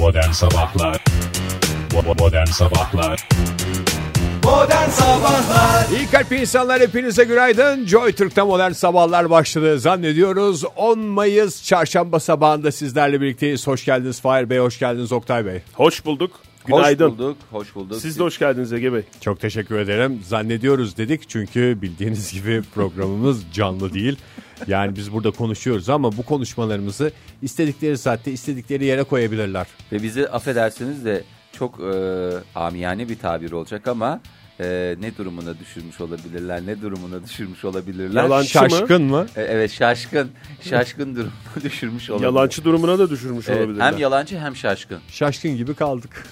Modern Sabahlar Modern Sabahlar Modern Sabahlar İyi kalp insanlar hepinize günaydın. Joy Türk'te modern sabahlar başladı zannediyoruz. 10 Mayıs çarşamba sabahında sizlerle birlikteyiz. Hoş geldiniz Fahir Bey, hoş geldiniz Oktay Bey. Hoş bulduk. Günaydın. Hoş bulduk, hoş bulduk. Siz de hoş geldiniz Ege Bey. Çok teşekkür ederim. Zannediyoruz dedik çünkü bildiğiniz gibi programımız canlı değil. Yani biz burada konuşuyoruz ama bu konuşmalarımızı istedikleri saatte istedikleri yere koyabilirler. Ve bizi affedersiniz de çok e, amiyane bir tabir olacak ama e, ne durumuna düşürmüş olabilirler, ne durumuna düşürmüş olabilirler. Yalancı mı? Şaşkın mı? E, evet şaşkın, şaşkın durumuna düşürmüş olabilirler. Yalancı durumuna da düşürmüş Evet, olabilirler. hem yalancı hem şaşkın. Şaşkın gibi kaldık.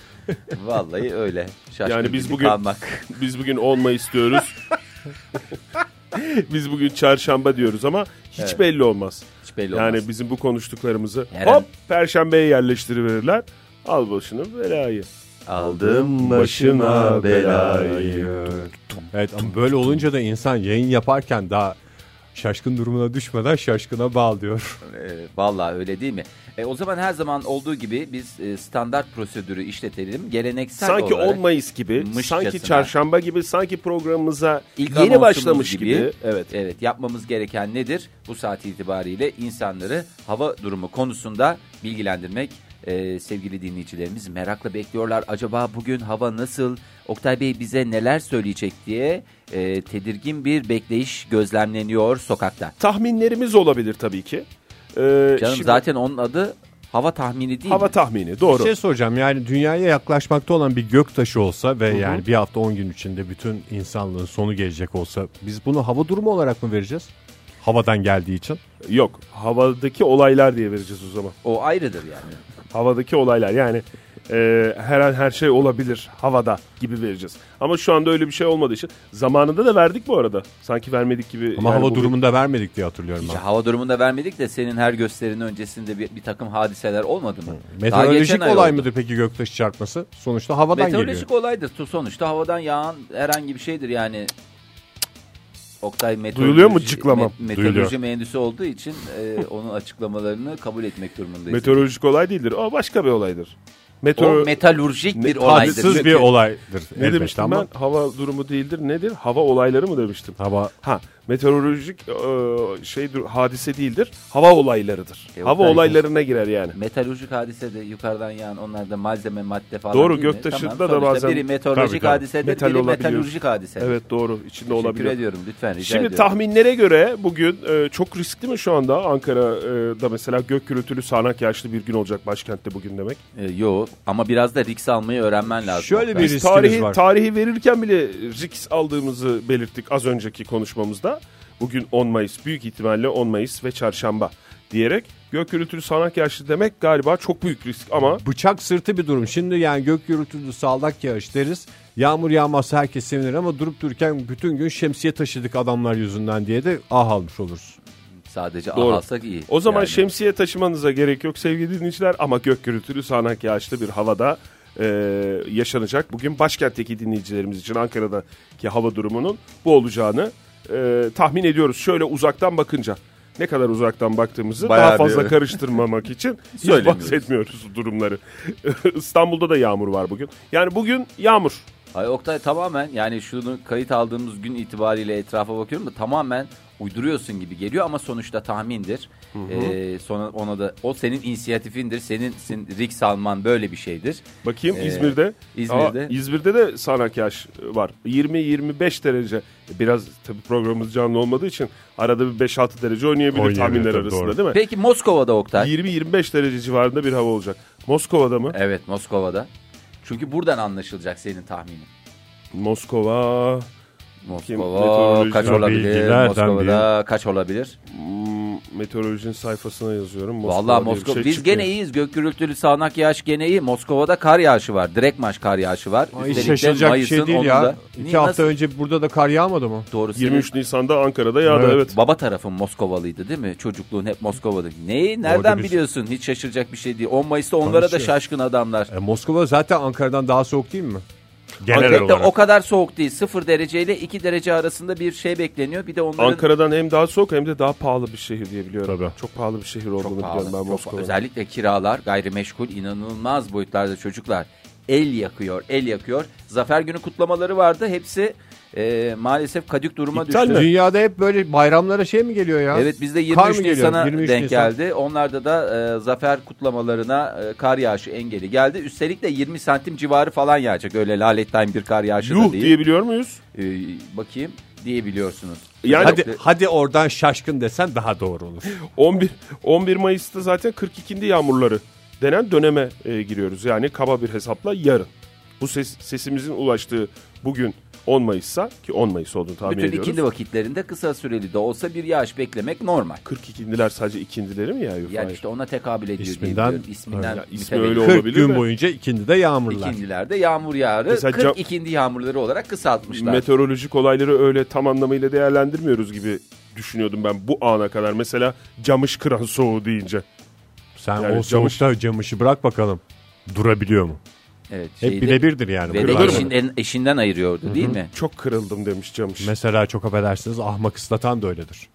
Vallahi öyle. Şaşkın Yani biz bugün- kalmak. Biz bugün 10 Mayıs diyoruz. Biz bugün çarşamba diyoruz ama hiç Evet. belli olmaz. Hiç belli yani olmaz. bizim bu konuştuklarımızı Her an- hop perşembeye yerleştiriverirler. Al başını belayı. Aldım başına belayı. Evet ama böyle olunca da insan yayın yaparken daha şaşkın durumuna düşmeden şaşkına bağ diyor. E, vallahi öyle değil mi? E, o zaman her zaman olduğu gibi biz e, standart prosedürü işletelim. Geleneksel Sanki olarak 10 Mayıs gibi, sanki çarşamba gibi, sanki programımıza İlk yeni başlamış gibi. Evet. Evet yapmamız gereken nedir? Bu saat itibariyle insanları hava durumu konusunda bilgilendirmek. Ee, sevgili dinleyicilerimiz merakla bekliyorlar. Acaba bugün hava nasıl? Oktay Bey bize neler söyleyecek diye e, tedirgin bir bekleyiş gözlemleniyor sokakta. Tahminlerimiz olabilir tabii ki. Ee, Canım şimdi- zaten onun adı hava tahmini değil hava mi? tahmini doğru. Bir şey soracağım yani dünyaya yaklaşmakta olan bir gök taşı olsa ve yani bir hafta 10 gün içinde bütün insanlığın sonu gelecek olsa biz bunu hava durumu olarak mı vereceğiz? Havadan geldiği için. Yok havadaki olaylar diye vereceğiz o zaman. O ayrıdır yani. Havadaki olaylar yani e, her an her şey olabilir havada gibi vereceğiz. Ama şu anda öyle bir şey olmadığı için zamanında da verdik bu arada. Sanki vermedik gibi. Ama yani hava bugün- durumunda vermedik diye hatırlıyorum ben. hava durumunda vermedik de senin her gösterinin öncesinde bir, bir takım hadiseler olmadı mı? Meteorolojik olay oldu. mıdır peki göktaşı çarpması? Sonuçta havadan Meteorolojik geliyor. olaydır. Tu- Sonuçta havadan yağan herhangi bir şeydir yani. Oktay meteoroloji, Duyuluyor mu cıklamam? me- meteoroloji Duyuluyor. mühendisi olduğu için e, onun açıklamalarını kabul etmek durumundayız. Meteorolojik olay değildir. O başka bir olaydır. Meteor o metalurjik bir Ne- olaydır. Tatsız bir olaydır ne demiştim ama ben? Hava durumu değildir. Nedir? Hava olayları mı demiştim? hava Ha, meteorolojik e, şey dur- hadise değildir. Hava olaylarıdır. E, hava olaylarına girer yani. Metalurjik hadise de yukarıdan yağan onlar da malzeme madde falan Doğru, göktaşında Tamam, da bazen- Biri meteorolojik Tabii, tabii. hadisedir Metal biri olabiliyor. metalurjik hadisedir. Evet doğru. içinde Teşekkür olabilir. ediyorum lütfen rica Şimdi ediyorum. tahminlere göre bugün e, çok riskli mi şu anda Ankara'da mesela gök gürültülü sağanak yağışlı bir gün olacak başkentte bugün demek. E, yo ama biraz da risk almayı öğrenmen lazım. Şöyle bir riskimiz tarihi, var. tarihi verirken bile risk aldığımızı belirttik az önceki konuşmamızda. Bugün 10 Mayıs büyük ihtimalle 10 Mayıs ve çarşamba diyerek gök gürültülü sağanak yağışlı demek galiba çok büyük risk ama bıçak sırtı bir durum. Şimdi yani gök gürültülü sağlak yağış deriz. Yağmur yağmazsa herkes sevinir ama durup dururken bütün gün şemsiye taşıdık adamlar yüzünden diye de ah almış oluruz. Sadece Doğru. alsak iyi. o zaman Yani şemsiye taşımanıza gerek yok sevgili dinleyiciler ama gök gürültülü sağanak yağışlı bir havada e, yaşanacak. Bugün başkentteki dinleyicilerimiz için Ankara'daki hava durumunun bu olacağını e, tahmin ediyoruz. Şöyle uzaktan bakınca ne kadar uzaktan baktığımızı Bayağı daha bir- fazla karıştırmamak için hiç bahsetmiyoruz bu durumları. İstanbul'da da yağmur var bugün. Yani bugün yağmur. Ay Oktay tamamen yani şunu kayıt aldığımız gün itibariyle etrafa bakıyorum da tamamen uyduruyorsun gibi geliyor ama sonuçta tahmindir. Ee, sonra ona da o senin inisiyatifindir. Senin, senin risk alman böyle bir şeydir. Bakayım Ee, İzmir'de. İzmir'de. Aa, İzmir'de de sağanak yağış var. 20-25 derece. Biraz tabii programımız canlı olmadığı için arada bir 5-6 derece oynayabilir, Oynayabilir tahminler tabii, arasında doğru. değil mi? Peki Moskova'da Oktay. 20-25 derece civarında bir hava olacak. Moskova'da mı? Evet Moskova'da. Çünkü buradan anlaşılacak senin tahminin. Moskova. Moskova kaç olabilir? Moskova'da kaç olabilir? Hmm, meteorolojinin sayfasına yazıyorum. Moskova Vallahi Moskova şey biz çıkıyor. gene iyiyiz. Gök gürültülü sağanak yağış gene iyi. Moskova'da kar yağışı var. Direkt maç kar yağışı var. Ay, Üstelik de şaşılacak bir şey Mayıs'ın değil ya. onunda- İki Niye, hafta nasıl? önce burada da kar yağmadı mı? Doğru. senin 23 Nisan'da Ankara'da yağdı Evet. evet. Baba tarafın Moskovalıydı değil mi? Çocukluğun hep Moskova'da. Neyi? Nereden Orada biz- biliyorsun? Hiç şaşıracak bir şey değil. 10 Mayıs'ta onlara da Tanışıyor. şaşkın adamlar. E, Moskova zaten Ankara'dan daha soğuk değil mi? Genel Antep'te olarak. o kadar soğuk değil. 0 derece ile 2 derece arasında bir şey bekleniyor. Bir de onların Ankara'dan hem daha soğuk hem de daha pahalı bir şehir diye biliyorum. Tabii. Çok pahalı bir şehir olduğunu çok biliyorum pahalı. ben Moskova'da. özellikle kiralar, gayrimeşgul inanılmaz boyutlarda çocuklar. El yakıyor, el yakıyor. Zafer günü kutlamaları vardı. Hepsi e, maalesef kadük duruma İptal düştü. mi? Dünyada hep böyle bayramlara şey mi geliyor ya? Evet bizde Kar 23 mı geliyor? Nisan'a 23 denk Nisan. geldi. Onlarda da e, zafer kutlamalarına e, kar yağışı engeli geldi. Üstelik de 20 santim civarı falan yağacak. Öyle lalettayn bir kar yağışı da Yuh değil. diyebiliyor muyuz? E, bakayım diyebiliyorsunuz. Yani Hadi, hadi oradan şaşkın desen daha doğru olur. 11 11 Mayıs'ta zaten 42. yağmurları denen döneme e, giriyoruz. Yani kaba bir hesapla yarın. Bu ses, sesimizin ulaştığı bugün 10 Mayıs'sa ki 10 Mayıs olduğunu tahmin Bütün ediyoruz. ikindi vakitlerinde kısa süreli de olsa bir yağış beklemek normal. 42'ndiler sadece ikindileri mi ya? Yani işte ona tekabül ediyor İsminden- diye. İsminden Ya ismi öyle 40 olabilir gün mi? boyunca ikindi de yağmurlar. İkindilerde yağmur yağarı Mesela 40 cam- ikindi yağmurları olarak kısaltmışlar. Meteorolojik olayları öyle tam anlamıyla değerlendirmiyoruz gibi düşünüyordum ben bu ana kadar. Mesela camış kıran soğuğu deyince. Sen Yani o camış- soğukta camışı bırak bakalım. Durabiliyor mu? Evet, Hep şeyde- birebirdir yani. Ve de Kırılır mı? eşinden, eşinden ayırıyordu değil mi? Çok kırıldım demiş camış. Mesela çok affedersiniz ahmak ıslatan da öyledir.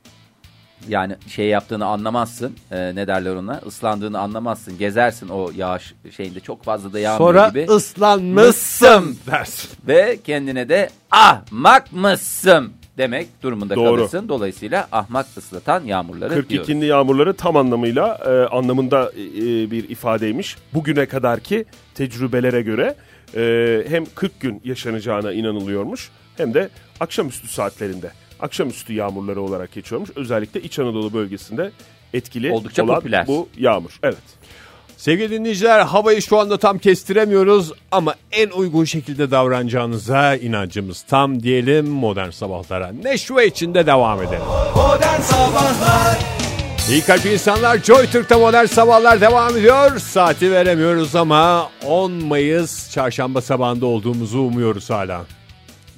Yani şey yaptığını anlamazsın. e, ne derler ona? Islandığını anlamazsın. Gezersin o yağış şeyinde çok fazla da yağmıyor Sonra gibi. ıslanmışsın dersin. Ve kendine de ahmak mısın demek durumunda Doğru. kalırsın. Dolayısıyla ahmak ıslatan yağmurları diyoruz. 42. yağmurları tam anlamıyla e, anlamında e, bir ifadeymiş. Bugüne kadarki tecrübelere göre e, hem 40 gün yaşanacağına inanılıyormuş hem de akşamüstü saatlerinde akşamüstü yağmurları olarak geçiyormuş. Özellikle İç Anadolu bölgesinde etkili Oldukça olan popüler. bu yağmur. Evet. Sevgili dinleyiciler havayı şu anda tam kestiremiyoruz ama en uygun şekilde davranacağınıza inancımız tam diyelim modern sabahlara. Neşve içinde devam edelim. Modern Sabahlar İyi kalp insanlar Joy Türk'te modern sabahlar devam ediyor. Saati veremiyoruz ama 10 Mayıs çarşamba sabahında olduğumuzu umuyoruz hala.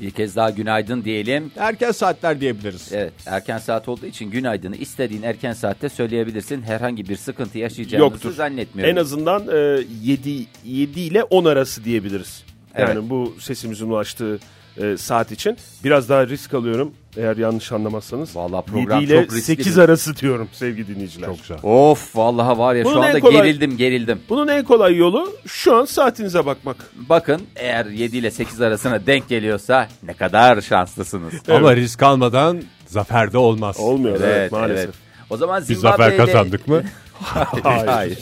Bir kez daha günaydın diyelim. Erken saatler diyebiliriz. Evet erken saat olduğu için günaydını istediğin erken saatte söyleyebilirsin. Herhangi bir sıkıntı yaşayacağımızı Yoktur. zannetmiyorum. En azından e, 7, 7 ile 10 arası diyebiliriz. Yani Evet. bu sesimizin ulaştığı e, saat için biraz daha risk alıyorum eğer yanlış anlamazsanız. Vallahi program 7 ile çok riskli 8 bir- arası diyorum sevgili dinleyiciler. Çok güzel. Of vallahi var ya Bunun şu en anda kolay- gerildim gerildim. Bunun en kolay yolu şu an saatinize bakmak. Bakın eğer 7 ile 8 arasına denk geliyorsa ne kadar şanslısınız. Ama risk almadan zafer de olmaz. Olmuyor evet, Evet, maalesef. evet. O zaman Biz Zimbabwe zafer ile- kazandık mı? Hayır. Hayır.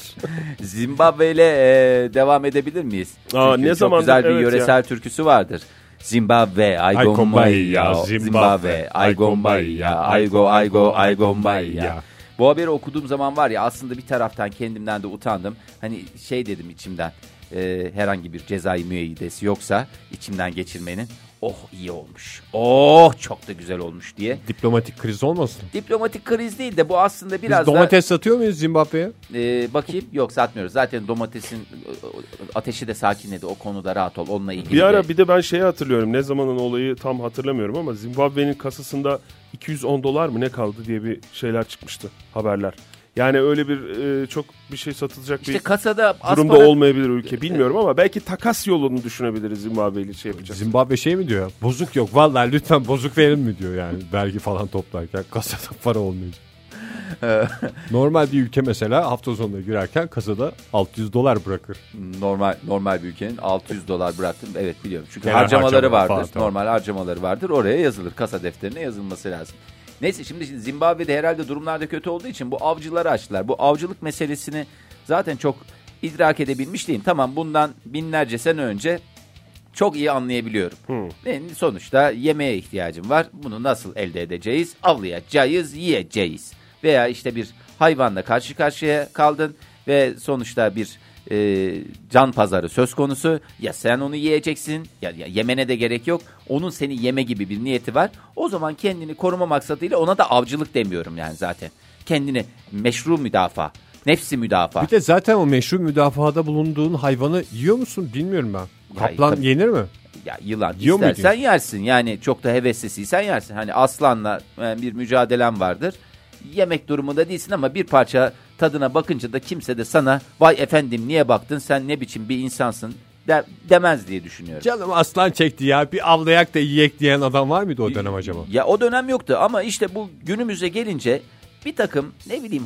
Zimbabwe ile e, devam edebilir miyiz? Aa, Çünkü ne çok zamandır- güzel bir evet yöresel türküsü vardır. Zimbabwe, Ay Aygo Gombaya, Maya, Zimbabwe, Zimbabwe, Aygo Aygo Aygo Aygo Maya. Ya. Bu haberi okuduğum zaman var ya aslında bir taraftan kendimden de utandım. Hani şey dedim içimden e, herhangi bir cezai müeyyidesi yoksa içimden geçirmenin oh iyi olmuş. Oh çok da güzel olmuş diye. Diplomatik kriz olmasın. Diplomatik kriz değil de bu aslında Biz biraz da domates satıyor muyuz Zimbabwe'ye? ee, bakayım yok satmıyoruz. Zaten domatesin e, ateşi de sakinledi. O konuda rahat ol. Onunla ilgili Bir ara de- bir de ben şeyi hatırlıyorum. Ne zamanın olayı tam hatırlamıyorum ama Zimbabwe'nin kasasında 210 dolar mı ne kaldı diye bir şeyler çıkmıştı haberler. Yani öyle bir e, çok bir şey satılacak işte bir kasada durumda para- olmayabilir ülke bilmiyorum ama belki takas yolunu düşünebiliriz Zimbabwe ile şey yapacağız. Zimbabwe şey mi diyor? Bozuk yok. Vallahi lütfen bozuk verin mi diyor yani vergi falan toplarken kasada para olmayacak. Normal bir ülke mesela hafta sonuna girerken kasada 600 dolar bırakır. normal normal bir ülkenin 600 dolar bıraktım. Evet biliyorum. Çünkü Genel harcamaları harcamalar vardır. falan, tamam. Normal harcamaları vardır. Oraya yazılır. Kasa defterine yazılması lazım. Neyse şimdi Zimbabwe'de herhalde durumlarda kötü olduğu için bu avcıları açtılar. Bu avcılık meselesini zaten çok idrak edebilmiş değilim. Tamam bundan binlerce sene önce çok iyi anlayabiliyorum. Ve sonuçta yemeğe ihtiyacım var. Bunu nasıl elde edeceğiz? Avlayacağız, yiyeceğiz. Veya işte bir hayvanla karşı karşıya kaldın ve sonuçta bir e, can pazarı söz konusu. Ya sen onu yiyeceksin ya, ya yemene de gerek yok. Onun seni yeme gibi bir niyeti var. O zaman kendini koruma maksadıyla ona da avcılık demiyorum yani zaten. Kendini meşru müdafaa, nefsi müdafaa. Bir de zaten o meşru müdafaada bulunduğun hayvanı yiyor musun bilmiyorum ben. Kaplan tabii. yenir mi? Ya yılan Yiyor istersen muydun? yersin. Yani çok da heveslisiysen yersin. Hani aslanla e, bir mücadelen vardır. Yemek durumunda değilsin ama bir parça tadına bakınca da kimse de sana vay efendim niye baktın sen ne biçim bir insansın de- demez diye düşünüyorum. Canım aslan çekti ya bir avlayak da yiyek diyen adam var mıydı o dönem acaba? Ya o dönem yoktu ama işte bu günümüze gelince bir takım ne bileyim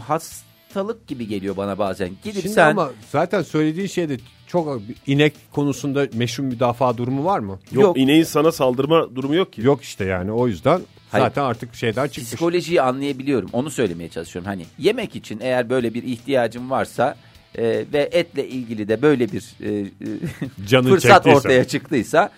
hastalık gibi geliyor bana bazen. Gidip Şimdi sen ama zaten söylediğin şeyde çok inek konusunda meşru müdafaa durumu var mı? Yok, Yok. ineğin sana saldırma durumu yok ki. Yok işte yani o yüzden Hayır. zaten artık şeyden çıkmış. psikolojiyi anlayabiliyorum. Onu söylemeye çalışıyorum. Hani yemek için eğer böyle bir ihtiyacın varsa e, ve etle ilgili de böyle bir e, e, Canın fırsat çektiyse. ortaya çıktıysa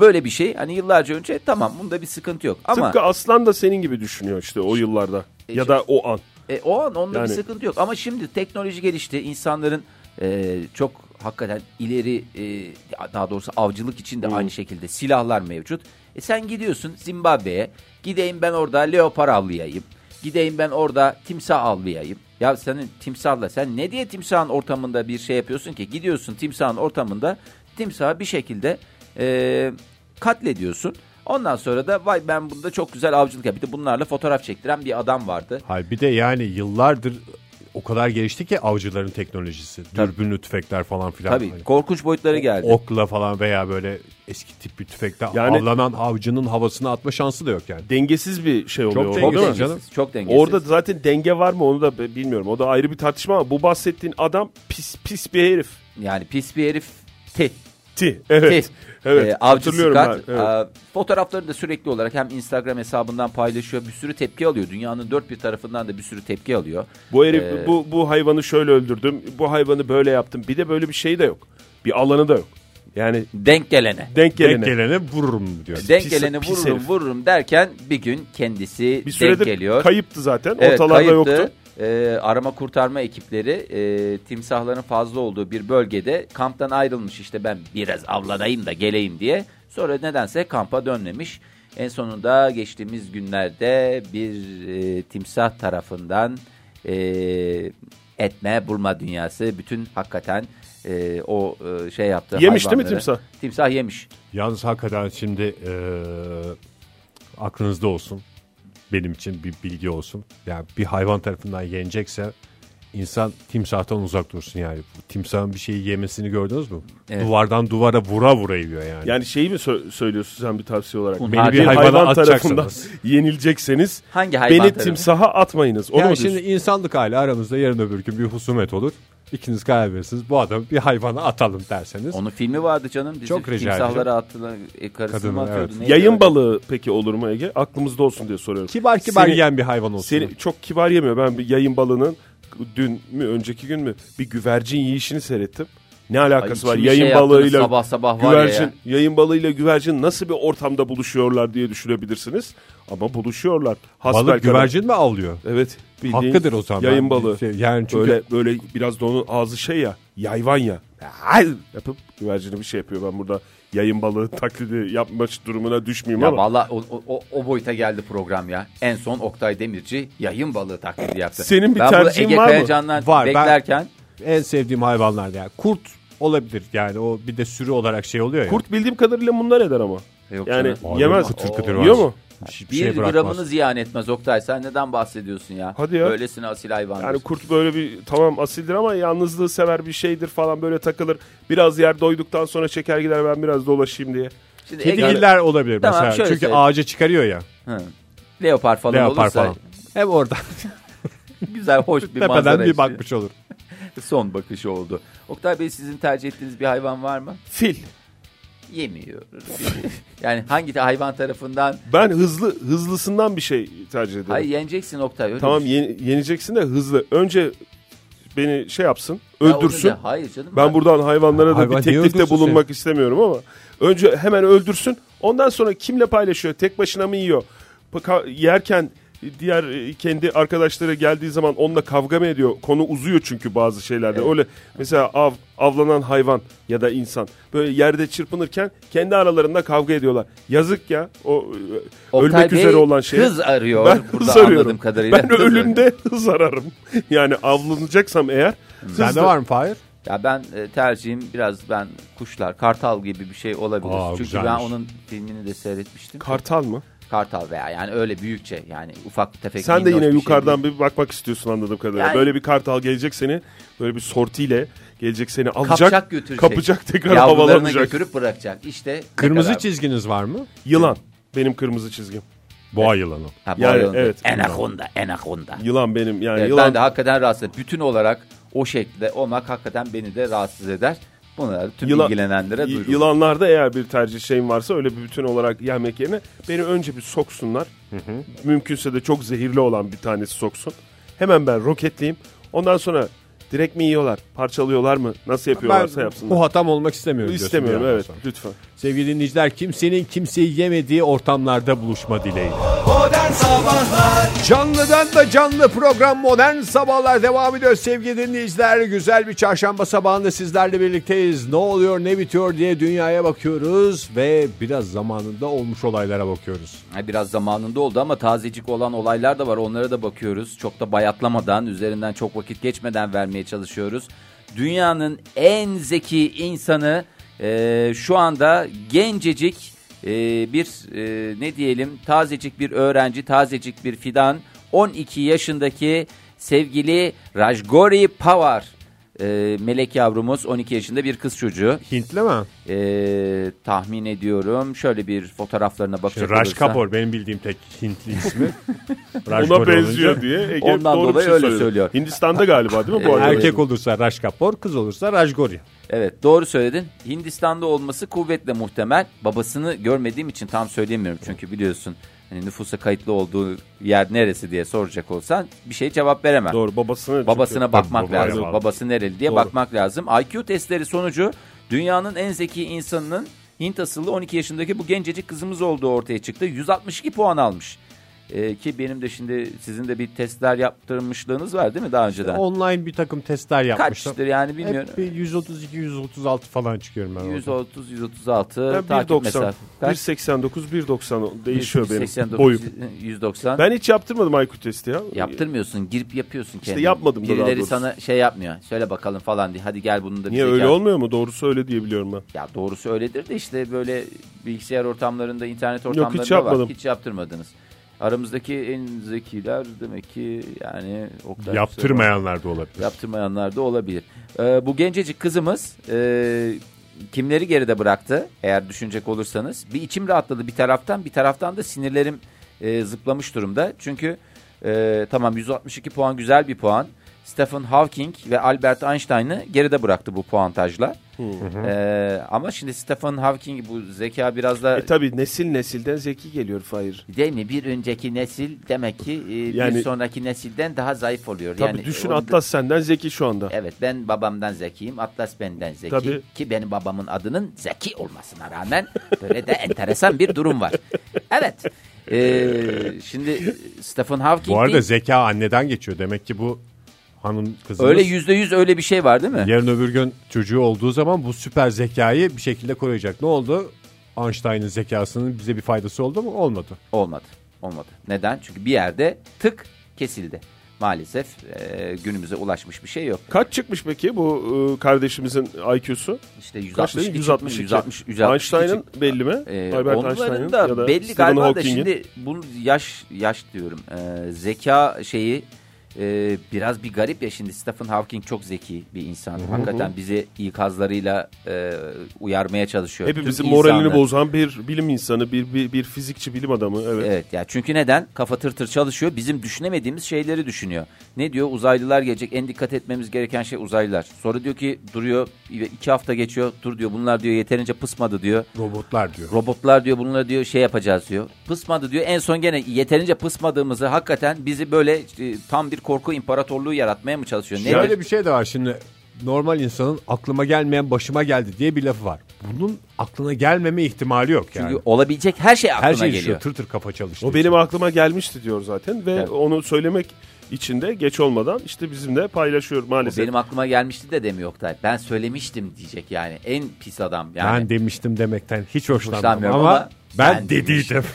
böyle bir şey hani yıllarca önce tamam bunda bir sıkıntı yok. Ama Tıpkı aslan da senin gibi düşünüyor işte o yıllarda. Ya da o an. E, o an onda Yani- bir sıkıntı yok. Ama şimdi teknoloji gelişti. İnsanların e, çok hakikaten ileri e, daha doğrusu avcılık için de aynı şekilde silahlar mevcut. E sen gidiyorsun Zimbabwe'ye. Gideyim ben orada leopar avlayayım. Gideyim ben orada timsah avlayayım. Ya senin timsahla sen ne diye timsahın ortamında bir şey yapıyorsun ki? Gidiyorsun timsahın ortamında timsahı bir şekilde e, katlediyorsun. Ondan sonra da vay ben bunda çok güzel avcılık yap. Bir de bunlarla fotoğraf çektiren bir adam vardı. Hayır bir de yani yıllardır o kadar gelişti ki avcıların teknolojisi. Tabii. Dürbünlü tüfekler falan filan. Tabii Hani korkunç boyutları geldi. Okla falan veya böyle eski tip bir tüfekle Yani- avlanan avcının havasına atma şansı da yok yani. Dengesiz bir şey oluyor. Çok orada, çok değil mi? dengesiz. dengesiz. Çok dengesiz. Orada zaten denge var mı onu da bilmiyorum. O da ayrı bir tartışma ama bu bahsettiğin adam pis pis bir herif. yani pis bir herif ti. Ti. Evet. Ti. Evet. Ee, avcı Scott, ben. Evet. e, fotoğrafları da sürekli olarak hem Instagram hesabından paylaşıyor. Bir sürü tepki alıyor. Dünyanın dört bir tarafından da bir sürü tepki alıyor. Bu herif Ee, bu bu hayvanı şöyle öldürdüm. Bu hayvanı böyle yaptım. Bir de böyle bir şey de yok. Bir alanı da yok. Yani Denk gelene. denk gelene. Denk gelene vururum diyor. Denk Pis- gelene pis vururum herif. vururum derken bir gün kendisi bir denk süredir geliyor. kayıptı zaten. Evet, Ortalarda kayıptı. yoktu. Ee, arama kurtarma ekipleri e, timsahların fazla olduğu bir bölgede kamptan ayrılmış işte ben biraz avlanayım da geleyim diye. Sonra nedense kampa dönmemiş. En sonunda geçtiğimiz günlerde bir e, timsah tarafından e, etme bulma dünyası bütün hakikaten e, o e, şey yaptı. Yemiş değil mi timsah? Timsah yemiş. Yalnız hakikaten şimdi eee, aklınızda olsun. Benim için bir bilgi olsun. Yani bir hayvan tarafından yenecekse insan timsahtan uzak dursun yani. Timsahın bir şeyi yemesini gördünüz mü? Evet. Duvardan duvara vura vura yiyor yani. Yani şeyi mi sö- söylüyorsun sen bir tavsiye olarak? Beni Beni bir hayvana hayvan tarafından yenilecekseniz Hangi hayvan beni tarafı? timsaha atmayınız. Onu yani şimdi insanlık hali aramızda yarın öbür gün bir husumet olur. İkiniz karar verirsiniz. Bu adamı bir hayvana atalım derseniz. Onun filmi vardı canım. Dizi. Çok rica Timsahlara attılar. E, Kadını, mı atıyordu? evet. neydi Yayın öyle? balığı peki olur mu Ege? Aklımızda olsun diye soruyorum. Kibar kibar Seni- yiyen bir hayvan olsun. Seni çok kibar yemiyor. Ben bir yayın balığının dün mü önceki gün mü bir güvercin yiyişini seyrettim. Ne alakası Ay, var? bir Yayın şey balığıyla sabah sabah var ya güvercin, ya. yayın balığıyla güvercin nasıl bir ortamda buluşuyorlar diye düşünebilirsiniz. Ama buluşuyorlar. Hasbelkader. Balık güvercin mi avlıyor? Evet. Hakkıdır o zaman. Yayın Ben- balığı. şey- Yani çünkü Böyle böyle biraz da onun ağzı şey ya. Yayvan ya. Yapıp güvercini bir şey yapıyor. Ben burada yayın balığı taklidi yapma durumuna düşmeyeyim Ya ama. valla o, o- o, boyuta geldi program ya. En son Oktay Demirci yayın balığı taklidi yaptı. Senin bir ben burada tercihin Ege var mı? Kayacan'dan Var, ben- beklerken en sevdiğim hayvanlar yani. Kurt olabilir yani o bir de sürü olarak şey oluyor ya. Kurt bildiğim kadarıyla bunlar eder ama. Yok Yani canım. Abi, yemez. kıtır kıtır Yiyor var. mu? Bir şey bırakmaz. gramını ziyan etmez Oktay. Sen neden bahsediyorsun ya? Hadi ya. Böylesine asil hayvandır. Yani kurt böyle bir tamam asildir ama yalnızlığı sever bir şeydir falan böyle takılır. Biraz yer doyduktan sonra çeker gider ben biraz dolaşayım diye. Şimdi Ege, Kedigiller olabilir Tamam, mesela. Çünkü söyleyeyim. ağaca çıkarıyor ya. Hı. leopar falan Leopar olursa falan. Hem oradan güzel hoş bir manzara tepeden bir eşliği. bakmış olur. Son bakışı oldu. Oktay Bey sizin tercih ettiğiniz bir hayvan var mı? Fil. Yemiyor. yani hangi hayvan tarafından? Ben hızlı hızlısından bir şey tercih ederim. Hayır yeneceksin Oktay. Öyle tamam ye- yeneceksin de hızlı. Önce beni şey yapsın, Ya öldürsün. da- Hayır canım. Ben buradan hayvanlara da Hayvan bir teklifte bulunmak istemiyorum ama önce hemen öldürsün. Ondan sonra kimle paylaşıyor? Tek başına mı yiyor? Yerken diğer e, kendi arkadaşları geldiği zaman onunla kavga mı ediyor? Konu uzuyor çünkü bazı şeylerde. Öyle mesela av avlanan hayvan ya da insan böyle yerde çırpınırken kendi aralarında kavga ediyorlar. Yazık ya o e, Oktay ölmek Bey üzere olan şey. hız arıyor. Ben burada hız arıyorum. anladığım kadarıyla. Ben Hız ölümde hız ararım. Yani avlanacaksam eğer. Sende hızlı- var mı Fahir? Ya ben e, tercihim biraz ben kuşlar, kartal gibi bir şey olabilir. Aa, Çünkü güzelmiş. ben onun filmini de seyretmiştim. Kartal mı? Kartal veya yani öyle büyükçe yani ufak tefek. Sen de yine bir şey yukarıdan değil. bir bakmak istiyorsun anladığım kadarıyla. Yani- Böyle bir kartal gelecek seni böyle bir sortiyle Gelecek seni alacak, Kapacak götürecek. kapacak tekrar havalanacak. götürüp bırakacak. İşte Kırmızı kadar- çizginiz var mı? Yılan benim kırmızı çizgim. Boğa yılanı. Ha, bu Yani, arada evet. Anaconda, anaconda. Yılan benim yani Evet, yılan Ben de hakikaten rahatsız Bütün olarak o şekilde olmak hakikaten beni de rahatsız eder. Bunları tüm Yılan- ilgilenenlere duyurulur. yılanlarda eğer bir tercih şeyim varsa öyle bir bütün olarak yemek yerine beni önce bir soksunlar. Mümkünse de çok zehirli olan bir tanesi soksun. Hemen ben roketleyeyim. Ondan sonra direkt mi yiyorlar, parçalıyorlar mı, nasıl yapıyorlarsa Ben yapsınlar. bu hatam olmak istemiyorum. İstemiyorum evet sonra. lütfen. Sevgili dinleyiciler kimsenin kimseyi yemediği ortamlarda buluşma dileğiyle. Modern Sabahlar Canlıdan da canlı program Modern Sabahlar devam ediyor sevgili dinleyiciler. Güzel bir çarşamba sabahında sizlerle birlikteyiz. Ne oluyor ne bitiyor diye dünyaya bakıyoruz ve biraz zamanında olmuş olaylara bakıyoruz. Ha, Biraz zamanında oldu ama tazecik olan olaylar da var. Onlara da bakıyoruz. Çok da bayatlamadan, üzerinden çok vakit geçmeden vermeye çalışıyoruz. Dünyanın en zeki insanı e, şu anda gencecik e, bir e, ne diyelim tazecik bir öğrenci, tazecik bir fidan. 12 yaşındaki sevgili Rajgori Pawar. E, melek yavrumuz 12 yaşında bir kız çocuğu. Hintli mi? E, tahmin ediyorum. Şöyle bir fotoğraflarına bakacak Raj olursa. Kapoor benim bildiğim tek Hintli ismi. Raj Ona Kapoor benziyor olunca- diye Ege Ondan doğru bir dolayı şey öyle söyledi. söylüyor. Hindistan'da galiba değil mi bu arada? Erkek olursa Raj Kapoor, kız olursa Raj Gori. Evet doğru söyledin. Hindistan'da olması kuvvetle muhtemel. Babasını görmediğim için tam söyleyemiyorum. Çünkü biliyorsun hani nüfusa kayıtlı olduğu yer neresi diye soracak olsan bir şey cevap veremem. Doğru babasını çünkü- Babasına bakmak babaya lazım. bağlı. Babası nereli diye Doğru. bakmak lazım. IQ testleri sonucu dünyanın en zeki insanının Hint asıllı 12 yaşındaki bu gencecik kızımız olduğu ortaya çıktı. 162 puan almış. Ee, ki benim de şimdi sizin de bir testler yaptırmışlığınız var değil mi daha önceden? Online bir takım testler yapmışlar. Kaçtır yani bilmiyorum. Hep bir 132 136 falan çıkıyorum ben. orada. 130 136 Ben takip 1.90, mesafe. Kaç? 1.89, 1.90 değişiyor benim 89, boyum. 190. Ben hiç yaptırmadım IQ testi ya. Yaptırmıyorsun, girip yapıyorsun kendin. yapmadım da Birileri sana şey yapmıyor. Söyle bakalım falan diye. Hadi gel bunun da bir Niye öyle olmuyor mu? Doğrusu öyle diye biliyorum ben. Ya doğrusu öyledir de işte böyle bilgisayar ortamlarında, internet ortamlarında hiç yapmadım. var. Hiç yaptırmadınız. Aramızdaki en zekiler demek ki yani Oktay Yaptırmayanlar da olabilir. Yaptırmayanlar da olabilir. Ee, bu gencecik kızımız e, kimleri geride bıraktı eğer düşünecek olursanız. Bir içim rahatladı bir taraftan bir taraftan da sinirlerim e, zıplamış durumda. Çünkü e, tamam 162 puan güzel bir puan. Stephen Hawking ve Albert Einstein'ı geride bıraktı bu puantajla. Ee, ama şimdi Stephen Hawking bu zeka biraz da E tabi nesil nesilden zeki geliyor Fahir. değil mi? Bir önceki nesil demek ki e, bir Yani- sonraki nesilden daha zayıf oluyor. Tabi yani düşün onu- Atlas senden zeki şu anda. Evet ben babamdan zekiyim. Atlas benden zeki. Tabii. Ki benim babamın adının Zeki olmasına rağmen böyle de enteresan bir durum var. Evet. Ee, şimdi Stephen Hawking Bu arada değil- zeka anneden geçiyor. Demek ki bu hanım kızımız öyle yüzde yüz öyle bir şey var değil mi? yarın öbür gün çocuğu olduğu zaman bu süper zekayı bir şekilde koruyacak. Ne oldu? Einstein'ın zekasının bize bir faydası oldu mu? Olmadı. Olmadı. Olmadı. Neden? Çünkü bir yerde tık kesildi. Maalesef e, günümüze ulaşmış bir şey yok. Kaç çıkmış peki bu e, kardeşimizin IQ'su? İşte Kaç 162 dedin? çıkmış, 162. 160 162 Einstein'ın belli mi? Ee, Albert Einstein'ın da ya da belli Stephen galiba da Hawking'in. şimdi bu yaş yaş diyorum Ee, zeka şeyi e, biraz bir garip ya şimdi Stephen Hawking çok zeki bir insan hakikaten bizi ikazlarıyla e, uyarmaya çalışıyor. Hepimizin Tüm moralini bozan bir bilim insanı, bir, bir, bir fizikçi, bilim adamı. Evet. Evet ya çünkü neden? Kafa tır tır çalışıyor. Bizim düşünemediğimiz şeyleri düşünüyor. Ne diyor? Uzaylılar gelecek. En dikkat etmemiz gereken şey uzaylılar. Sonra diyor ki duruyor. iki hafta geçiyor. Dur diyor. Bunlar diyor yeterince pısmadı diyor. Robotlar diyor. Robotlar diyor bunları diyor şey yapacağız diyor. Pısmadı diyor. En son gene yeterince pısmadığımızı hakikaten bizi böyle e, tam bir korku imparatorluğu yaratmaya mı çalışıyor? Şöyle bir şey de var şimdi. Normal insanın aklıma gelmeyen başıma geldi diye bir lafı var. Bunun aklına gelmeme ihtimali yok yani. Çünkü olabilecek her şey aklına Her şey geliyor. düşüyor. Tır tır kafa çalıştı. O benim aklıma gelmişti diyor zaten ve Evet. onu söylemek için de geç olmadan işte bizimle paylaşıyor maalesef. Benim aklıma gelmişti de demiyor Oktay. Ben söylemiştim diyecek yani. En pis adam yani. Ben demiştim demekten hiç hoşlanmam Hoşlanmıyorum ama, ama ben, ben dediydim.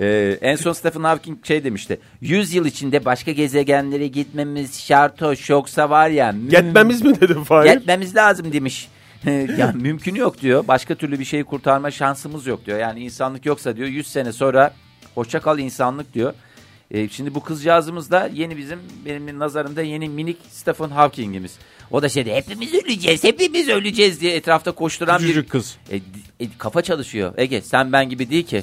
Ee, en son Stephen Hawking şey demişti. 100 yıl içinde başka gezegenlere gitmemiz şart o. Yoksa var ya. Yetmemiz mi dedim Fahir? Gitmemiz lazım demiş. ya mümkünü yok diyor. Başka türlü bir şeyi kurtarma şansımız yok diyor. Yani insanlık yoksa diyor 100 sene sonra hoşça kal insanlık diyor. Ee, şimdi bu kızcağızımız da yeni bizim benim nazarımda yeni minik Stephen Hawking'imiz. O da şeyde hepimiz öleceğiz, hepimiz öleceğiz diye etrafta koşturan bir Küçücük kız. e, e, kafa çalışıyor. Ege sen ben gibi değil ki.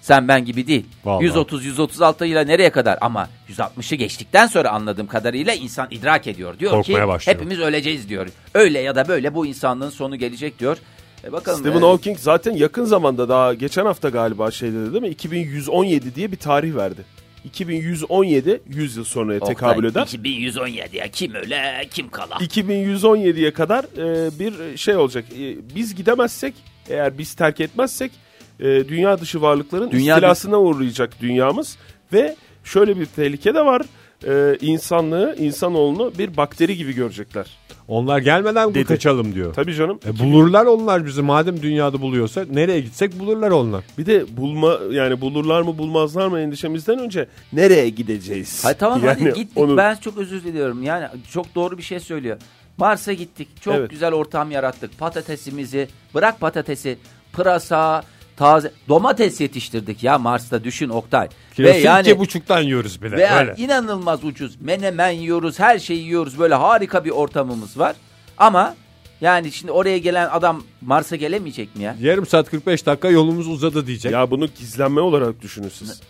Sen ben gibi değil. Vallahi. 130 136 ile nereye kadar ama 160'ı geçtikten sonra anladığım kadarıyla insan idrak ediyor. Diyor Korkmaya ki başlıyor. hepimiz öleceğiz diyor. Öyle ya da böyle bu insanlığın sonu gelecek diyor. E bakalım. Stephen e, Hawking zaten yakın zamanda daha geçen hafta galiba şey dedi değil mi? 2117 diye bir tarih verdi. 2117 100 yıl sonraya Oktay, tekabül eder. 2117 ya kim öle kim kala. 2117'ye kadar e, bir şey olacak. E, biz gidemezsek eğer biz terk etmezsek e, dünya dışı varlıkların Dünya istilasına uğrayacak dünyamız ve şöyle bir tehlike de var. E, insanlığı, insanoğlunu bir bakteri gibi görecekler. Onlar gelmeden Dedi. kaçalım diyor. Tabii canım. E bulurlar onlar bizi madem dünyada buluyorsa nereye gitsek bulurlar onlar. Bir de bulma yani bulurlar mı bulmazlar mı endişemizden önce nereye gideceğiz? Hayır tamam Yani hadi gittik onu- ben çok özür diliyorum yani çok doğru bir şey söylüyor. Mars'a gittik çok Evet. güzel ortam yarattık patatesimizi bırak patatesi pırasa taze domates yetiştirdik ya Mars'ta düşün Oktay. Kilosu Ve yani iki buçuktan yiyoruz bile. ve Öyle. inanılmaz ucuz menemen yiyoruz her şeyi yiyoruz böyle harika bir ortamımız var. Ama yani şimdi oraya gelen adam Mars'a gelemeyecek mi ya? Yarım saat 45 dakika yolumuz uzadı diyecek. Ya bunu gizlenme olarak düşünün siz.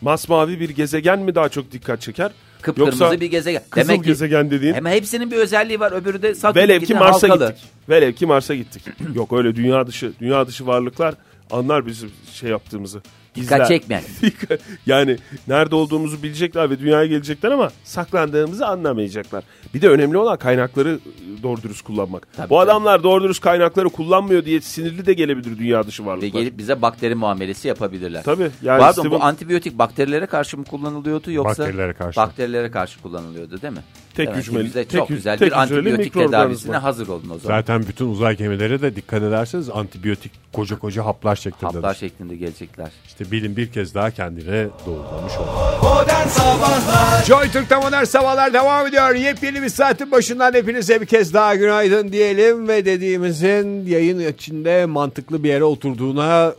Masmavi bir gezegen mi daha çok dikkat çeker? Kıpkırmızı Yoksa bir gezegen. Kızıl Demek ki gezegen dediğin hem hepsinin bir özelliği var öbürü de Satürn'e velev ki giden Mars'a halkalı. gittik. Velev ki Mars'a gittik. Yok öyle dünya dışı dünya dışı varlıklar anlar bizim şey yaptığımızı. Dikkat İzler. çekmeyen. yani nerede olduğumuzu bilecekler ve dünyaya gelecekler ama saklandığımızı anlamayacaklar. Bir de önemli olan kaynakları doğru dürüst kullanmak. Tabii, Bu tabii. adamlar doğru dürüst kaynakları kullanmıyor diye sinirli de gelebilir dünya dışı Ve varlıklar. gelip bize bakteri muamelesi yapabilirler. Tabii yani Pardon Steven- bu antibiyotik bakterilere karşı mı kullanılıyordu yoksa? Bakterilere karşı. Bakterilere karşı kullanılıyordu değil mi? Tek ki hücreli- tek çok güzel tek bir antibiyotik tedavisine hazır olun o zaman. Zaten bütün uzay gemileri de dikkat ederseniz antibiyotik koca koca haplar şeklinde. Haplar şeklinde gelecekler. İşte bilim bir kez daha kendine doğrulamış oldu. Modern Sabahlar Joy Türk'te modern sabahlar devam ediyor. Yepyeni bir saatin başından hepinize bir kez daha günaydın diyelim ve dediğimizin yayın içinde mantıklı bir yere oturduğuna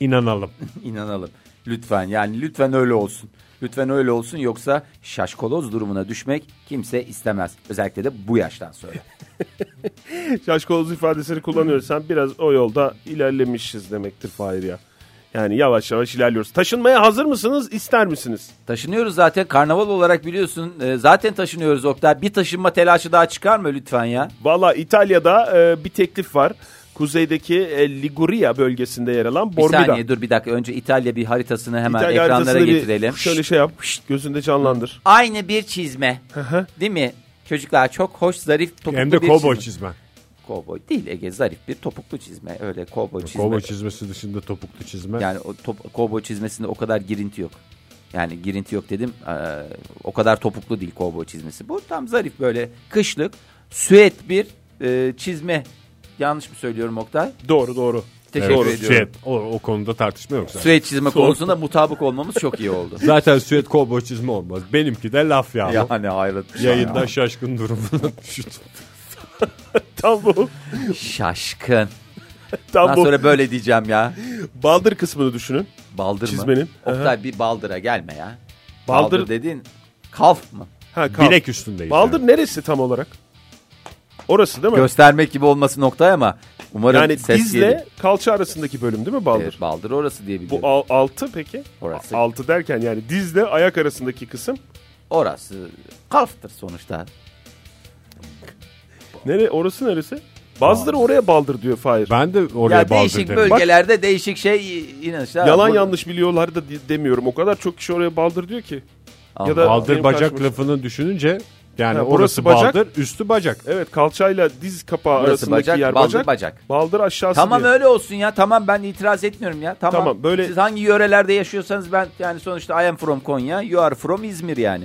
inanalım. İnanalım. Lütfen yani lütfen öyle olsun. Lütfen öyle olsun yoksa şaşkoloz durumuna düşmek kimse istemez. Özellikle de bu yaştan sonra. Şaşkaloz ifadesini kullanıyorsan biraz o yolda ilerlemişiz demektir Fahir ya. Yani yavaş yavaş ilerliyoruz. Taşınmaya hazır mısınız? İster misiniz? Taşınıyoruz zaten karnaval olarak biliyorsun. Ee, zaten taşınıyoruz Oktay. Bir taşınma telaşı daha çıkar mı lütfen ya? Valla İtalya'da e, bir teklif var. Kuzeydeki e, Liguria bölgesinde yer alan Bir Bormida. saniye dur bir dakika. Önce İtalya bir haritasını hemen İtalya ekranlara haritasını bir getirelim. Şöyle şey yap. şşt, gözünde canlandır. Aynı bir çizme. Değil mi? Çocuklar çok hoş, zarif, topuklu Hem de bir kovboy çizme. çizme. Kovboy değil Ege, zarif bir topuklu çizme. Öyle kovboy çizme. Kovboy çizmesi dışında topuklu çizme. Yani o top, kovboy çizmesinde o kadar girinti yok. Yani girinti yok dedim. eee, o kadar topuklu değil kovboy çizmesi. Bu tam zarif böyle kışlık süet bir eee, çizme. Yanlış mı söylüyorum Oktay? Doğru doğru. Teşekkür Doğru, ediyorum. süet. O, o konuda tartışma yok zaten. Süet çizme konusunda mutabık olmamız çok iyi oldu. Zaten süet kovboy çizme olmaz. Benimki de laf ya. yani hayret şey Yayında ya. şaşkın durumuna düştüm. Tam bu. Şaşkın. Tam Ondan bu. sonra böyle diyeceğim ya. Baldır kısmını düşünün. Baldır Çizmenin. mı? Oktay bir baldıra gelme ya. Baldır- Baldır, dediğin kalf mı? Ha, kal. Bilek üstündeyiz. Baldır yani. neresi tam olarak? Orası değil mi? Göstermek gibi olması noktay ama umarım yani ses dizle gelir. kalça arasındaki bölüm değil mi Baldır? Evet, baldır orası diye biliyorum. Bu al- altı peki? Orası. Altı derken yani dizle ayak arasındaki kısım. Orası kalftır sonuçta. Nere orası neresi? Bazıları oraya baldır diyor Fahir. Ben de oraya ya baldır değişik derim. bölgelerde değişik şey inanışlar. Yalan Bu- yanlış biliyorlar da demiyorum. O kadar çok kişi oraya baldır diyor ki. Ya da- Baldır bacak karşıma- lafını düşününce yani Ha, orası orası bacak. baldır, üstü bacak. Evet kalçayla diz kapağı Burası arasındaki bacak, yer baldır bacak. bacak. Baldır aşağısı Tamam diye. öyle olsun ya. Tamam ben itiraz etmiyorum ya. Tamam. Tamam, böyle- Siz hangi yörelerde yaşıyorsanız ben yani sonuçta I am from Konya, you are from İzmir yani.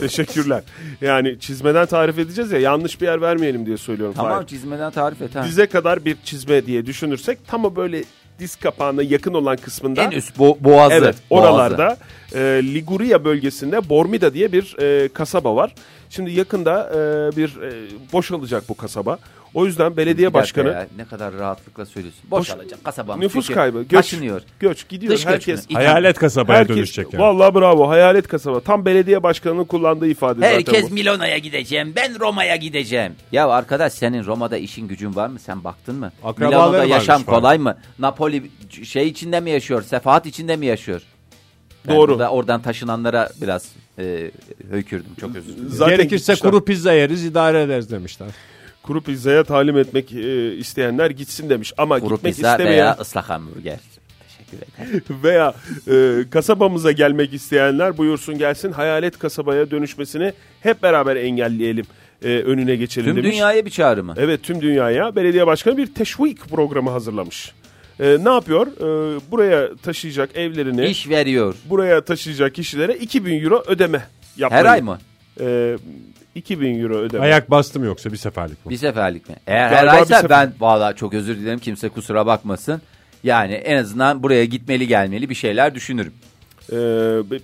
Teşekkürler. Yani çizmeden tarif edeceğiz ya yanlış bir yer vermeyelim diye söylüyorum. Tamam Fahir. çizmeden tarif et ha. Dize kadar bir çizme diye düşünürsek tam o böyle diz kapağına yakın olan kısmında. En üst bo- boğazı. Evet boğazı. oralarda e, Liguria bölgesinde Bormida diye bir e, kasaba var. Şimdi yakında e, bir e, boşalacak bu kasaba. O yüzden belediye Bir dakika başkanı ya, ne kadar rahatlıkla söylüyorsun. Boşalacak kasabamız. nüfus çünkü kaybı, göç, Taşınıyor. göç gidiyor Dış göç herkes. mü? Hayalet kasabaya Herkes, dönüşecek yani. Vallahi bravo hayalet kasaba. Tam belediye başkanının kullandığı ifade zaten Herkes bu. Milano'ya gideceğim. Ben Roma'ya gideceğim. Ya arkadaş senin Roma'da işin gücün var mı? Sen baktın mı? Akrabaları Milano'da varmış yaşam falan. kolay mı? Napoli şey içinde mi yaşıyor? Sefahat içinde mi yaşıyor? Ben Doğru. burada oradan taşınanlara biraz e, höykürdüm. Çok özür dilerim. Zaten Gerekirse gitmişler. kuru pizza yeriz idare ederiz demişler. Kuru pizzaya talim etmek e, isteyenler gitsin demiş. Ama Kuru gitmek pizza istemeyen veya ıslak hamburger. Teşekkür ederim. veya e, kasabamıza gelmek isteyenler buyursun gelsin. Hayalet kasabaya dönüşmesini hep beraber engelleyelim. e, önüne geçelim Tüm demiş. dünyaya bir çağrı mı? Evet tüm dünyaya belediye başkanı bir teşvik programı hazırlamış. E, ne yapıyor? E, buraya taşıyacak evlerini, İş veriyor. buraya taşıyacak kişilere 2000 euro ödeme yapmayı. Her ay mı? E, 2000 euro ödeme. Ayak bastım yoksa bir seferlik mi? Bir seferlik mi? Eğer Galiba her aysa sefer- ben valla çok özür dilerim kimse kusura bakmasın. Yani en azından buraya gitmeli gelmeli bir şeyler düşünürüm. E,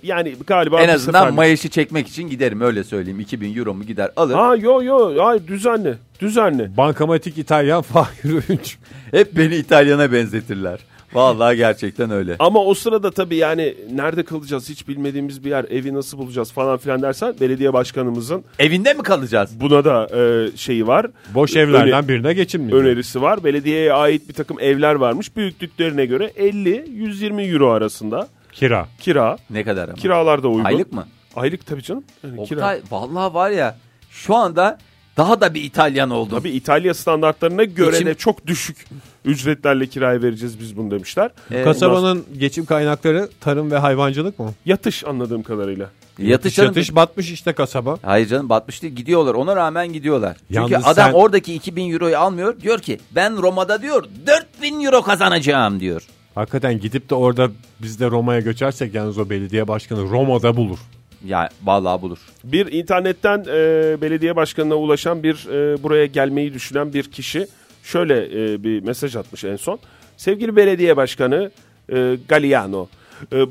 yani galiba en azından seferlik. mayışı çekmek için giderim öyle söyleyeyim. 2000 euro mu gider alır. Ha yo yo ay düzenli düzenli. Bankamatik İtalyan Fahir Öğünç. Hep beni İtalyan'a benzetirler. Vallahi gerçekten öyle. Ama o sırada tabii yani nerede kalacağız hiç bilmediğimiz bir yer evi nasıl bulacağız falan filan dersen belediye başkanımızın Evinde mi kalacağız? buna da e, şeyi var. Boş Öne- evlerden birine geçilmiyor. önerisi var. Belediyeye ait bir takım evler varmış. Büyüklüklerine göre 50-120 euro arasında Kira. kira. Ne kadar ama? Kiralar da uygun. Aylık mı? Aylık tabii canım. Yani kira. Oktay vallahi var ya şu anda daha da bir İtalyan oldum. Tabii İtalya standartlarına göre Geçim- de çok düşük ücretlerle kiraya vereceğiz biz bunu demişler. Ee, Kasabanın geçim kaynakları tarım ve hayvancılık mı? Yatış anladığım kadarıyla. Yatış canım. Yatış batmış işte kasaba. Hayır canım batmış değil gidiyorlar ona rağmen gidiyorlar. Çünkü Yalnız adam sen- oradaki 2000 euroyu almıyor diyor ki ben Roma'da diyor 4000 euro kazanacağım diyor. Hakikaten gidip de orada biz de Roma'ya göçersek yalnız o belediye başkanı Roma'da bulur. Ya vallahi bulur. Bir internetten e, belediye başkanına ulaşan bir e, buraya gelmeyi düşünen bir kişi şöyle e, bir mesaj atmış en son. Sevgili belediye başkanı e, Galliano, e,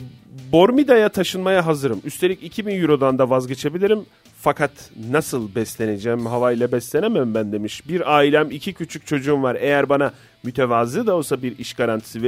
Bormida'ya taşınmaya hazırım. Üstelik 2000 Euro'dan da vazgeçebilirim. Fakat nasıl besleneceğim? Havayla beslenemem ben demiş. Bir ailem, iki küçük çocuğum var. Eğer bana mütevazı da olsa bir iş garantisi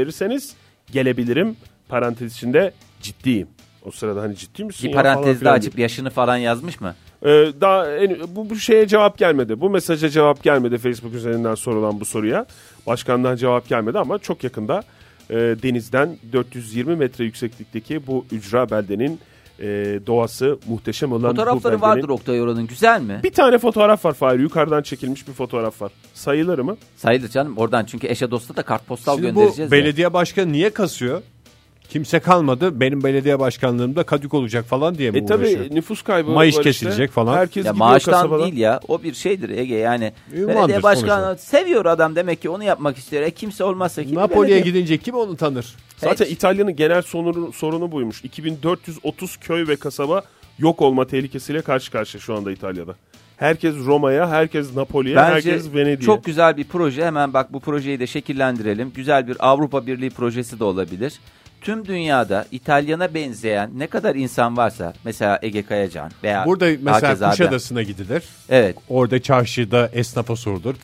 gelebilirim. Parantez içinde ciddiyim. O sırada hani ciddi misin Bir ya parantezde açıp yaşını falan yazmış mı? ee, daha en- bu, bu şeye cevap gelmedi. Bu mesaja cevap gelmedi Facebook üzerinden sorulan bu soruya. Başkandan cevap gelmedi ama çok yakında e, denizden 420 metre yükseklikteki bu ücra beldenin e, doğası muhteşem olan bu Fotoğrafları beldenin- vardır Oktay oranın güzel mi? Bir tane fotoğraf var Fahir. Yukarıdan çekilmiş bir fotoğraf var. Sayılır mı? Sayılır canım oradan çünkü eşe dosta da kartpostal Şimdi bu göndereceğiz. ya. belediye başkanı niye kasıyor? Kimse kalmadı. Benim belediye başkanlığımda kadük olacak falan diye mi E tabi uğraşıyor? nüfus kaybı Mayış var kesilecek falan. Herkes Ya maaştan kasabadan. değil ya o bir şeydir Ege yani. Ünvandır belediye başkanı sonuçta. seviyor adam demek ki onu yapmak istiyor. E, kimse olmazsa kim Napoli'ye belediye- gidince kim onu tanır? Zaten Hiç. İtalya'nın genel sorunu, sorunu buymuş. 2430 köy ve kasaba yok olma tehlikesiyle karşı karşıya şu anda İtalya'da. Herkes Roma'ya, herkes Napoli'ye, herkes Venedik'e. çok güzel bir proje. Hemen bak bu projeyi de şekillendirelim. Güzel bir Avrupa Birliği projesi de olabilir. Tüm dünyada İtalyana benzeyen ne kadar insan varsa mesela Ege Kayacan veya Burada mesela Kuşadası'na gidilir. Evet. Orada çarşıda esnafa sorulur.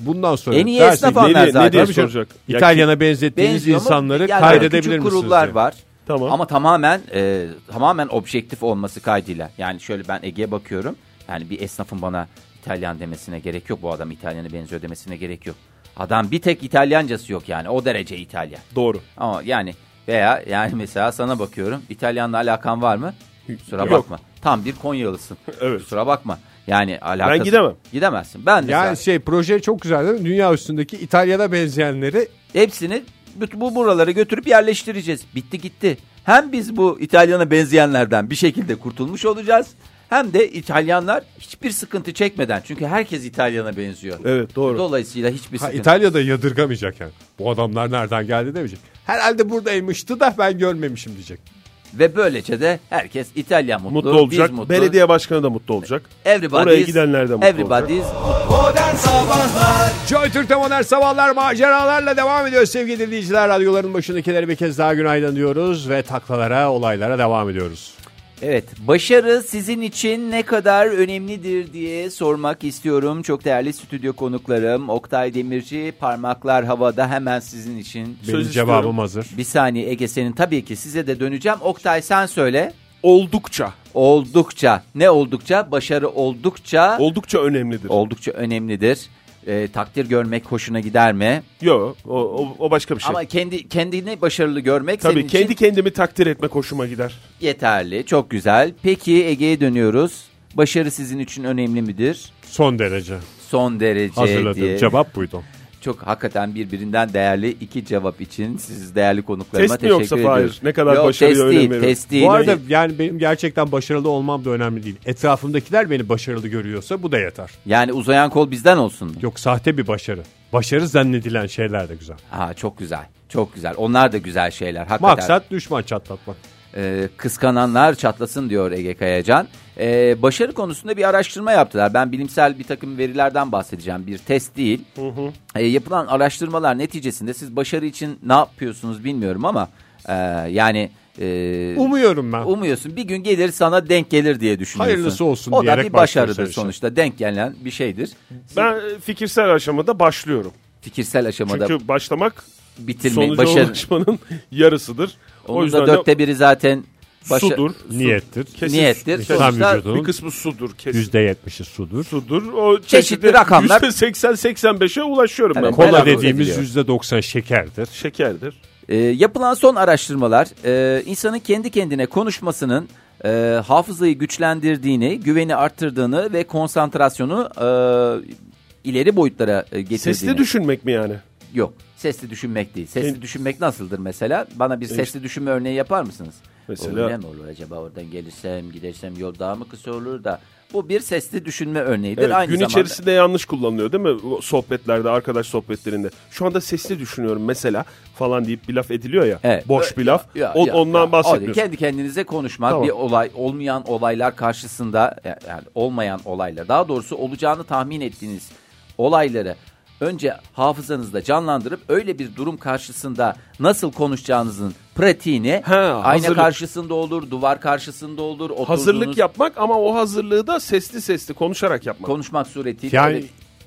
Bundan sonra En iyi dersin esnaf anlar ne diye- ne zaten. diye soracak? Ya İtalyan'a benzettiğiniz Benziyor mu? insanları Yani kaydedebilir küçük misiniz? kurullar diye. var. Tamam. Ama tamamen e, tamamen objektif olması kaydıyla. Yani şöyle ben Ege'ye bakıyorum. Yani bir esnafın bana İtalyan demesine gerek yok. Bu adam İtalyan'a benziyor demesine gerek yok. Adam bir tek İtalyancası yok yani. O derece İtalyan. Doğru. Ama yani veya yani mesela sana bakıyorum. İtalyanla alakan var mı? Kusura Yok. bakma. Tam bir Konyalısın. Evet. Kusura bakma. Yani alakası... Ben gidemem. Gidemezsin. Ben mesela Yani şey proje çok güzel değil mi? Dünya üstündeki İtalya'da benzeyenleri hepsini bu, bu buralara götürüp yerleştireceğiz. Bitti gitti. Hem biz bu İtalyan'a benzeyenlerden bir şekilde kurtulmuş olacağız. Hem de İtalyanlar hiçbir sıkıntı çekmeden. Çünkü herkes İtalyan'a benziyor. Evet doğru. Dolayısıyla hiçbir ha, sıkıntı. İtalya'da yadırgamayacak yani. Bu adamlar nereden geldi demeyecek. Herhalde buradaymıştı da ben görmemişim diyecek. Ve böylece de herkes İtalyan mutlu, Mutlu olacak. biz mutlu. Belediye başkanı da mutlu olacak. Everybody's, Oraya gidenler de mutlu everybody's Modern Sabahlar Joy Türk'te modern sabahlar maceralarla devam ediyor sevgili dinleyiciler. Radyoların başındakileri bir kez daha günaydın diyoruz ve taklalara, olaylara devam ediyoruz. Evet, başarı sizin için ne kadar önemlidir diye sormak istiyorum. Çok değerli stüdyo konuklarım Oktay Demirci, parmaklar havada hemen sizin için. Benim Söz cevabım istiyorum. hazır. Bir saniye Ege senin tabii ki size de döneceğim. Oktay sen söyle. Oldukça. Oldukça, ne oldukça? Başarı oldukça, Oldukça önemlidir. oldukça önemlidir. Ee, takdir görmek hoşuna gider mi? Yo o, o, o başka bir şey. Ama kendi kendini başarılı görmek Tabii senin kendi için kendimi takdir etmek hoşuma gider. yeterli. Çok güzel. Peki Ege'ye dönüyoruz. Başarı sizin için önemli midir? Son derece. Son derece Hazırladığım diye. cevap buydu. Çok hakikaten birbirinden değerli iki cevap için siz değerli konuklarıma Test teşekkür yoksa ediyorum. Fahir? Ne kadar Yok, başarıya test değil, veriyorum. test değil. Bu arada yani benim gerçekten başarılı olmam da önemli değil. Etrafımdakiler beni başarılı görüyorsa bu da yeter. Yani uzayan kol bizden olsun. Yok sahte bir başarı. Başarı zannedilen şeyler de güzel. Ha çok güzel. Çok güzel. Onlar da güzel şeyler. Hakikaten. Maksat düşman çatlatmak. Ee, kıskananlar çatlasın diyor Ege Kayacan. Ee, başarı konusunda bir araştırma yaptılar. Ben bilimsel bir takım verilerden bahsedeceğim. Bir test değil. Ee, yapılan araştırmalar neticesinde siz başarı için ne yapıyorsunuz bilmiyorum ama e, yani e, Umuyorum ben. umuyorsun bir gün gelir sana denk gelir diye düşünüyorsun. Hayırlısı olsun O da diyerek bir başarıdır başlıyorsun işte. sonuçta. Denk gelen bir şeydir. Ben e, fikirsel aşamada başlıyorum. Fikirsel aşamada Çünkü başlamak bitirme, sonuca başarı. ulaşmanın yarısıdır. o Onun yüzden da dörtte biri zaten başa- sudur. Niyettir. Kesin niyettir. Sonuçta Bir kısmı sudur kesin. %70'i sudur. Sudur. O Çeşitli rakamlar. %80-85'e ulaşıyorum Evet, ben. Kola dediğimiz ediliyor. %90 şekerdir. Şekerdir. Ee, yapılan son araştırmalar e, insanın kendi kendine konuşmasının e, hafızayı güçlendirdiğini, güveni arttırdığını ve konsantrasyonu e, ileri boyutlara e, getirdiğini. Sesli düşünmek mi yani? Yok. Sesli düşünmek değil. Sesli Kend- düşünmek nasıldır mesela? Bana bir sesli düşünme örneği yapar mısınız? Mesela- O ne mi olur acaba oradan gelirsem gidersem yol daha mı kısa olur da. Bu bir sesli düşünme örneğidir. Evet, Aynı gün zamanda içerisinde yanlış kullanılıyor değil mi? Sohbetlerde, arkadaş sohbetlerinde. Şu anda sesli düşünüyorum mesela falan deyip bir laf ediliyor ya. Evet. Boş bir laf. Ya, O- ya, ondan ya, bahsetmiyorsun. Kendi kendinize konuşmak Tamam. bir olay olmayan olaylar karşısında yani olmayan olaylar daha doğrusu olacağını tahmin ettiğiniz olayları önce hafızanızda canlandırıp öyle bir durum karşısında nasıl konuşacağınızın pratiğini Ha, ayna hazırlık. karşısında olur, duvar karşısında olur, oturduğunuz Hazırlık yapmak ama o hazırlığı da sesli sesli konuşarak yapmak. konuşmak suretiyle Yani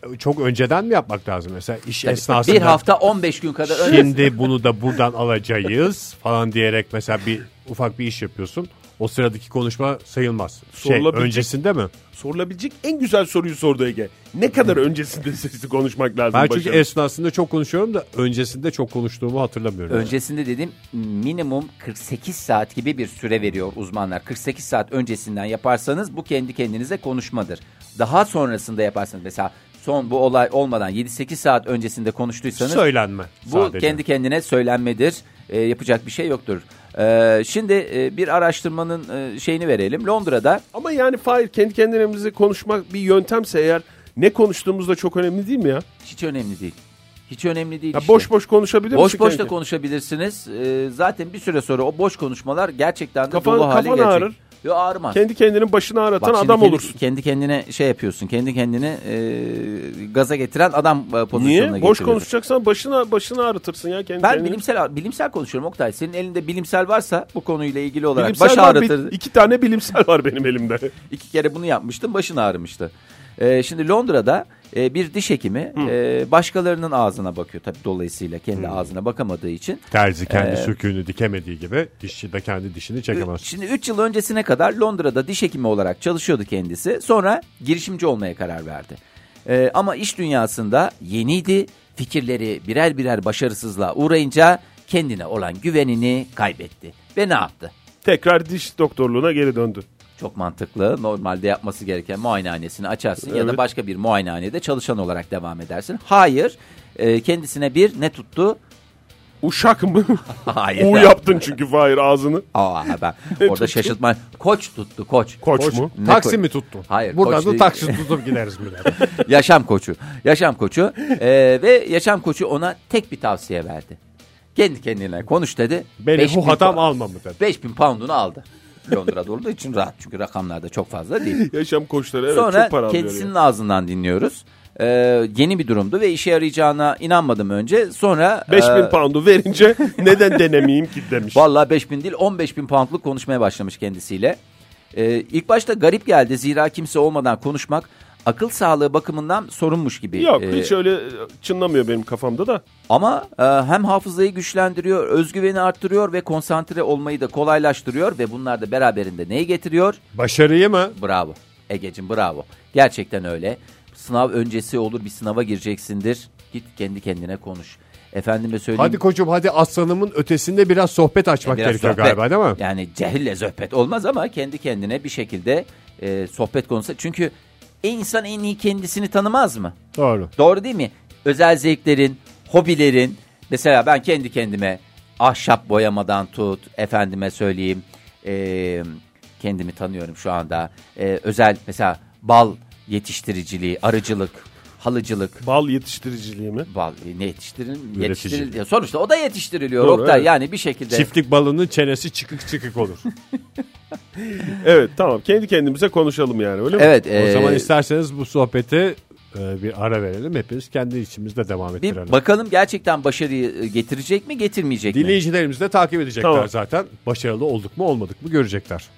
öyle- çok önceden mi yapmak lazım mesela iş Tabii, esnasında? bir hafta 15 gün kadar önce Şimdi bunu da buradan alacağız falan diyerek mesela bir ufak bir iş yapıyorsun. O sıradaki konuşma sayılmaz. Şey Sorulabilecek- öncesinde mi? Sorulabilecek en güzel soruyu sordu Ege. Ne kadar öncesinde sesli konuşmak lazım? Ben çünkü başarı? esnasında çok konuşuyorum da öncesinde çok konuştuğumu hatırlamıyorum. Öncesinde dedim minimum 48 saat gibi bir süre veriyor uzmanlar. 48 saat öncesinden yaparsanız bu kendi kendinize konuşmadır. Daha sonrasında yaparsanız mesela son bu olay olmadan 7-8 saat öncesinde konuştuysanız Söylenme bu sadece. kendi kendine söylenmedir. Ee, yapacak bir şey yoktur. Ee, şimdi e, bir araştırmanın e, şeyini verelim. Londra'da Ama yani Fahir kendi kendimize konuşmak bir yöntemse eğer ne konuştuğumuz da çok önemli değil mi ya? hiç önemli değil. Hiç önemli değil ya işte. boş boş konuşabilir Boş boş da konuşabilirsiniz. Ee, zaten bir süre sonra o boş konuşmalar gerçekten de Kafan- dolu hale kafan gelecek. ağrır. Yo ağrımaz. Kendi kendinin başını şimdi adam kendi, olursun. Kendi kendine şey yapıyorsun. Kendi kendine e, gaza getiren adam e, pozisyonuna Niye? Boş konuşacaksan başına başını ağrıtırsın ya kendi Ben kendine. bilimsel bilimsel konuşuyorum Oktay. Senin elinde bilimsel varsa bu konuyla ilgili olarak Bilimsel baş var, ağrıtır. iki tane bilimsel var benim elimde. İki kere bunu yapmıştım. Başın ağrımıştı. Ee, şimdi Londra'da e, bir diş hekimi e, başkalarının ağzına bakıyor. Tabii dolayısıyla kendi ağzına bakamadığı için. Terzi kendi Ee, söküğünü dikemediği gibi dişçi de kendi dişini çekemez. Şimdi 3 yıl öncesine kadar Londra'da diş hekimi olarak çalışıyordu kendisi. Sonra girişimci olmaya karar verdi. Ee, ama iş dünyasında yeniydi. Fikirleri birer birer başarısızlığa uğrayınca kendine olan güvenini kaybetti. Ve ne yaptı? Tekrar diş doktorluğuna geri döndü. Çok mantıklı. Normalde yapması gereken muayenehanesini açarsın ya da Evet. başka bir muayenehanede çalışan olarak devam edersin. Hayır. Ee, kendisine bir ne tuttu? Uşak mı? Hayır. U yaptın çünkü Fahir ağzını. Aa, ben orada tuttu? şaşırtma. Koç tuttu koç. Koç, Koç, mu? Ne taksi koy- mi tuttun? Hayır, Buradan koç da değil. taksi tutup gideriz bile. Yaşam koçu. Yaşam koçu. Ee, ve yaşam koçu ona tek bir tavsiye verdi. Kendi kendine konuş dedi. Beni 5000 bu pa- alma mı dedi. 5000 poundunu aldı. Londra'da olduğu için rahat. Çünkü rakamlar da çok fazla değil. Yaşam koçları evet Sonra çok para alıyor. kendisinin ağzından dinliyoruz. Ee, yeni bir durumdu ve işe yarayacağına inanmadım önce. Sonra 5000 e, poundu verince neden denemeyeyim ki demiş. Vallahi 5000 değil 15 bin poundluk konuşmaya başlamış kendisiyle. Ee, ilk başta garip geldi zira kimse olmadan konuşmak akıl sağlığı bakımından sorunmuş gibi. Yok Ee, hiç öyle çınlamıyor benim kafamda da. Ama e, hem hafızayı güçlendiriyor, özgüveni arttırıyor ve konsantre olmayı da kolaylaştırıyor ve bunlar da beraberinde neyi getiriyor? Başarıyı mı? Bravo. Egeciğim bravo. Gerçekten öyle. Sınav öncesi olur bir sınava gireceksindir. Git kendi kendine konuş. Efendime söyleyeyim. Hadi koçum hadi aslanımın ötesinde biraz sohbet açmak Biraz gerekiyor sohbet. galiba değil mi? Yani cehille sohbet olmaz ama kendi kendine bir şekilde e, sohbet konusu. Çünkü insan en iyi kendisini tanımaz mı? Doğru. Doğru değil mi? Özel zevklerin, hobilerin. Mesela ben kendi kendime ahşap boyamadan tut, efendime söyleyeyim. e, kendimi tanıyorum şu anda. E, özel mesela bal yetiştiriciliği, arıcılık, halıcılık. Bal yetiştiriciliği mi? Bal e, ne yetiştirin? Üretici. Yetiştiril, sonuçta o da yetiştiriliyor. Doğru, Oktay. evet. Yani bir şekilde. Çiftlik balının çenesi çıkık çıkık olur. Evet tamam kendi kendimize konuşalım yani öyle mi? Evet. o e, zaman isterseniz bu sohbeti e, bir ara verelim. Hepimiz kendi içimizde devam ettirelim. bir bakalım gerçekten başarıyı e, getirecek mi getirmeyecek mi? Dinleyicilerimiz de takip edecekler Tamam. zaten. Başarılı olduk mu olmadık mı görecekler.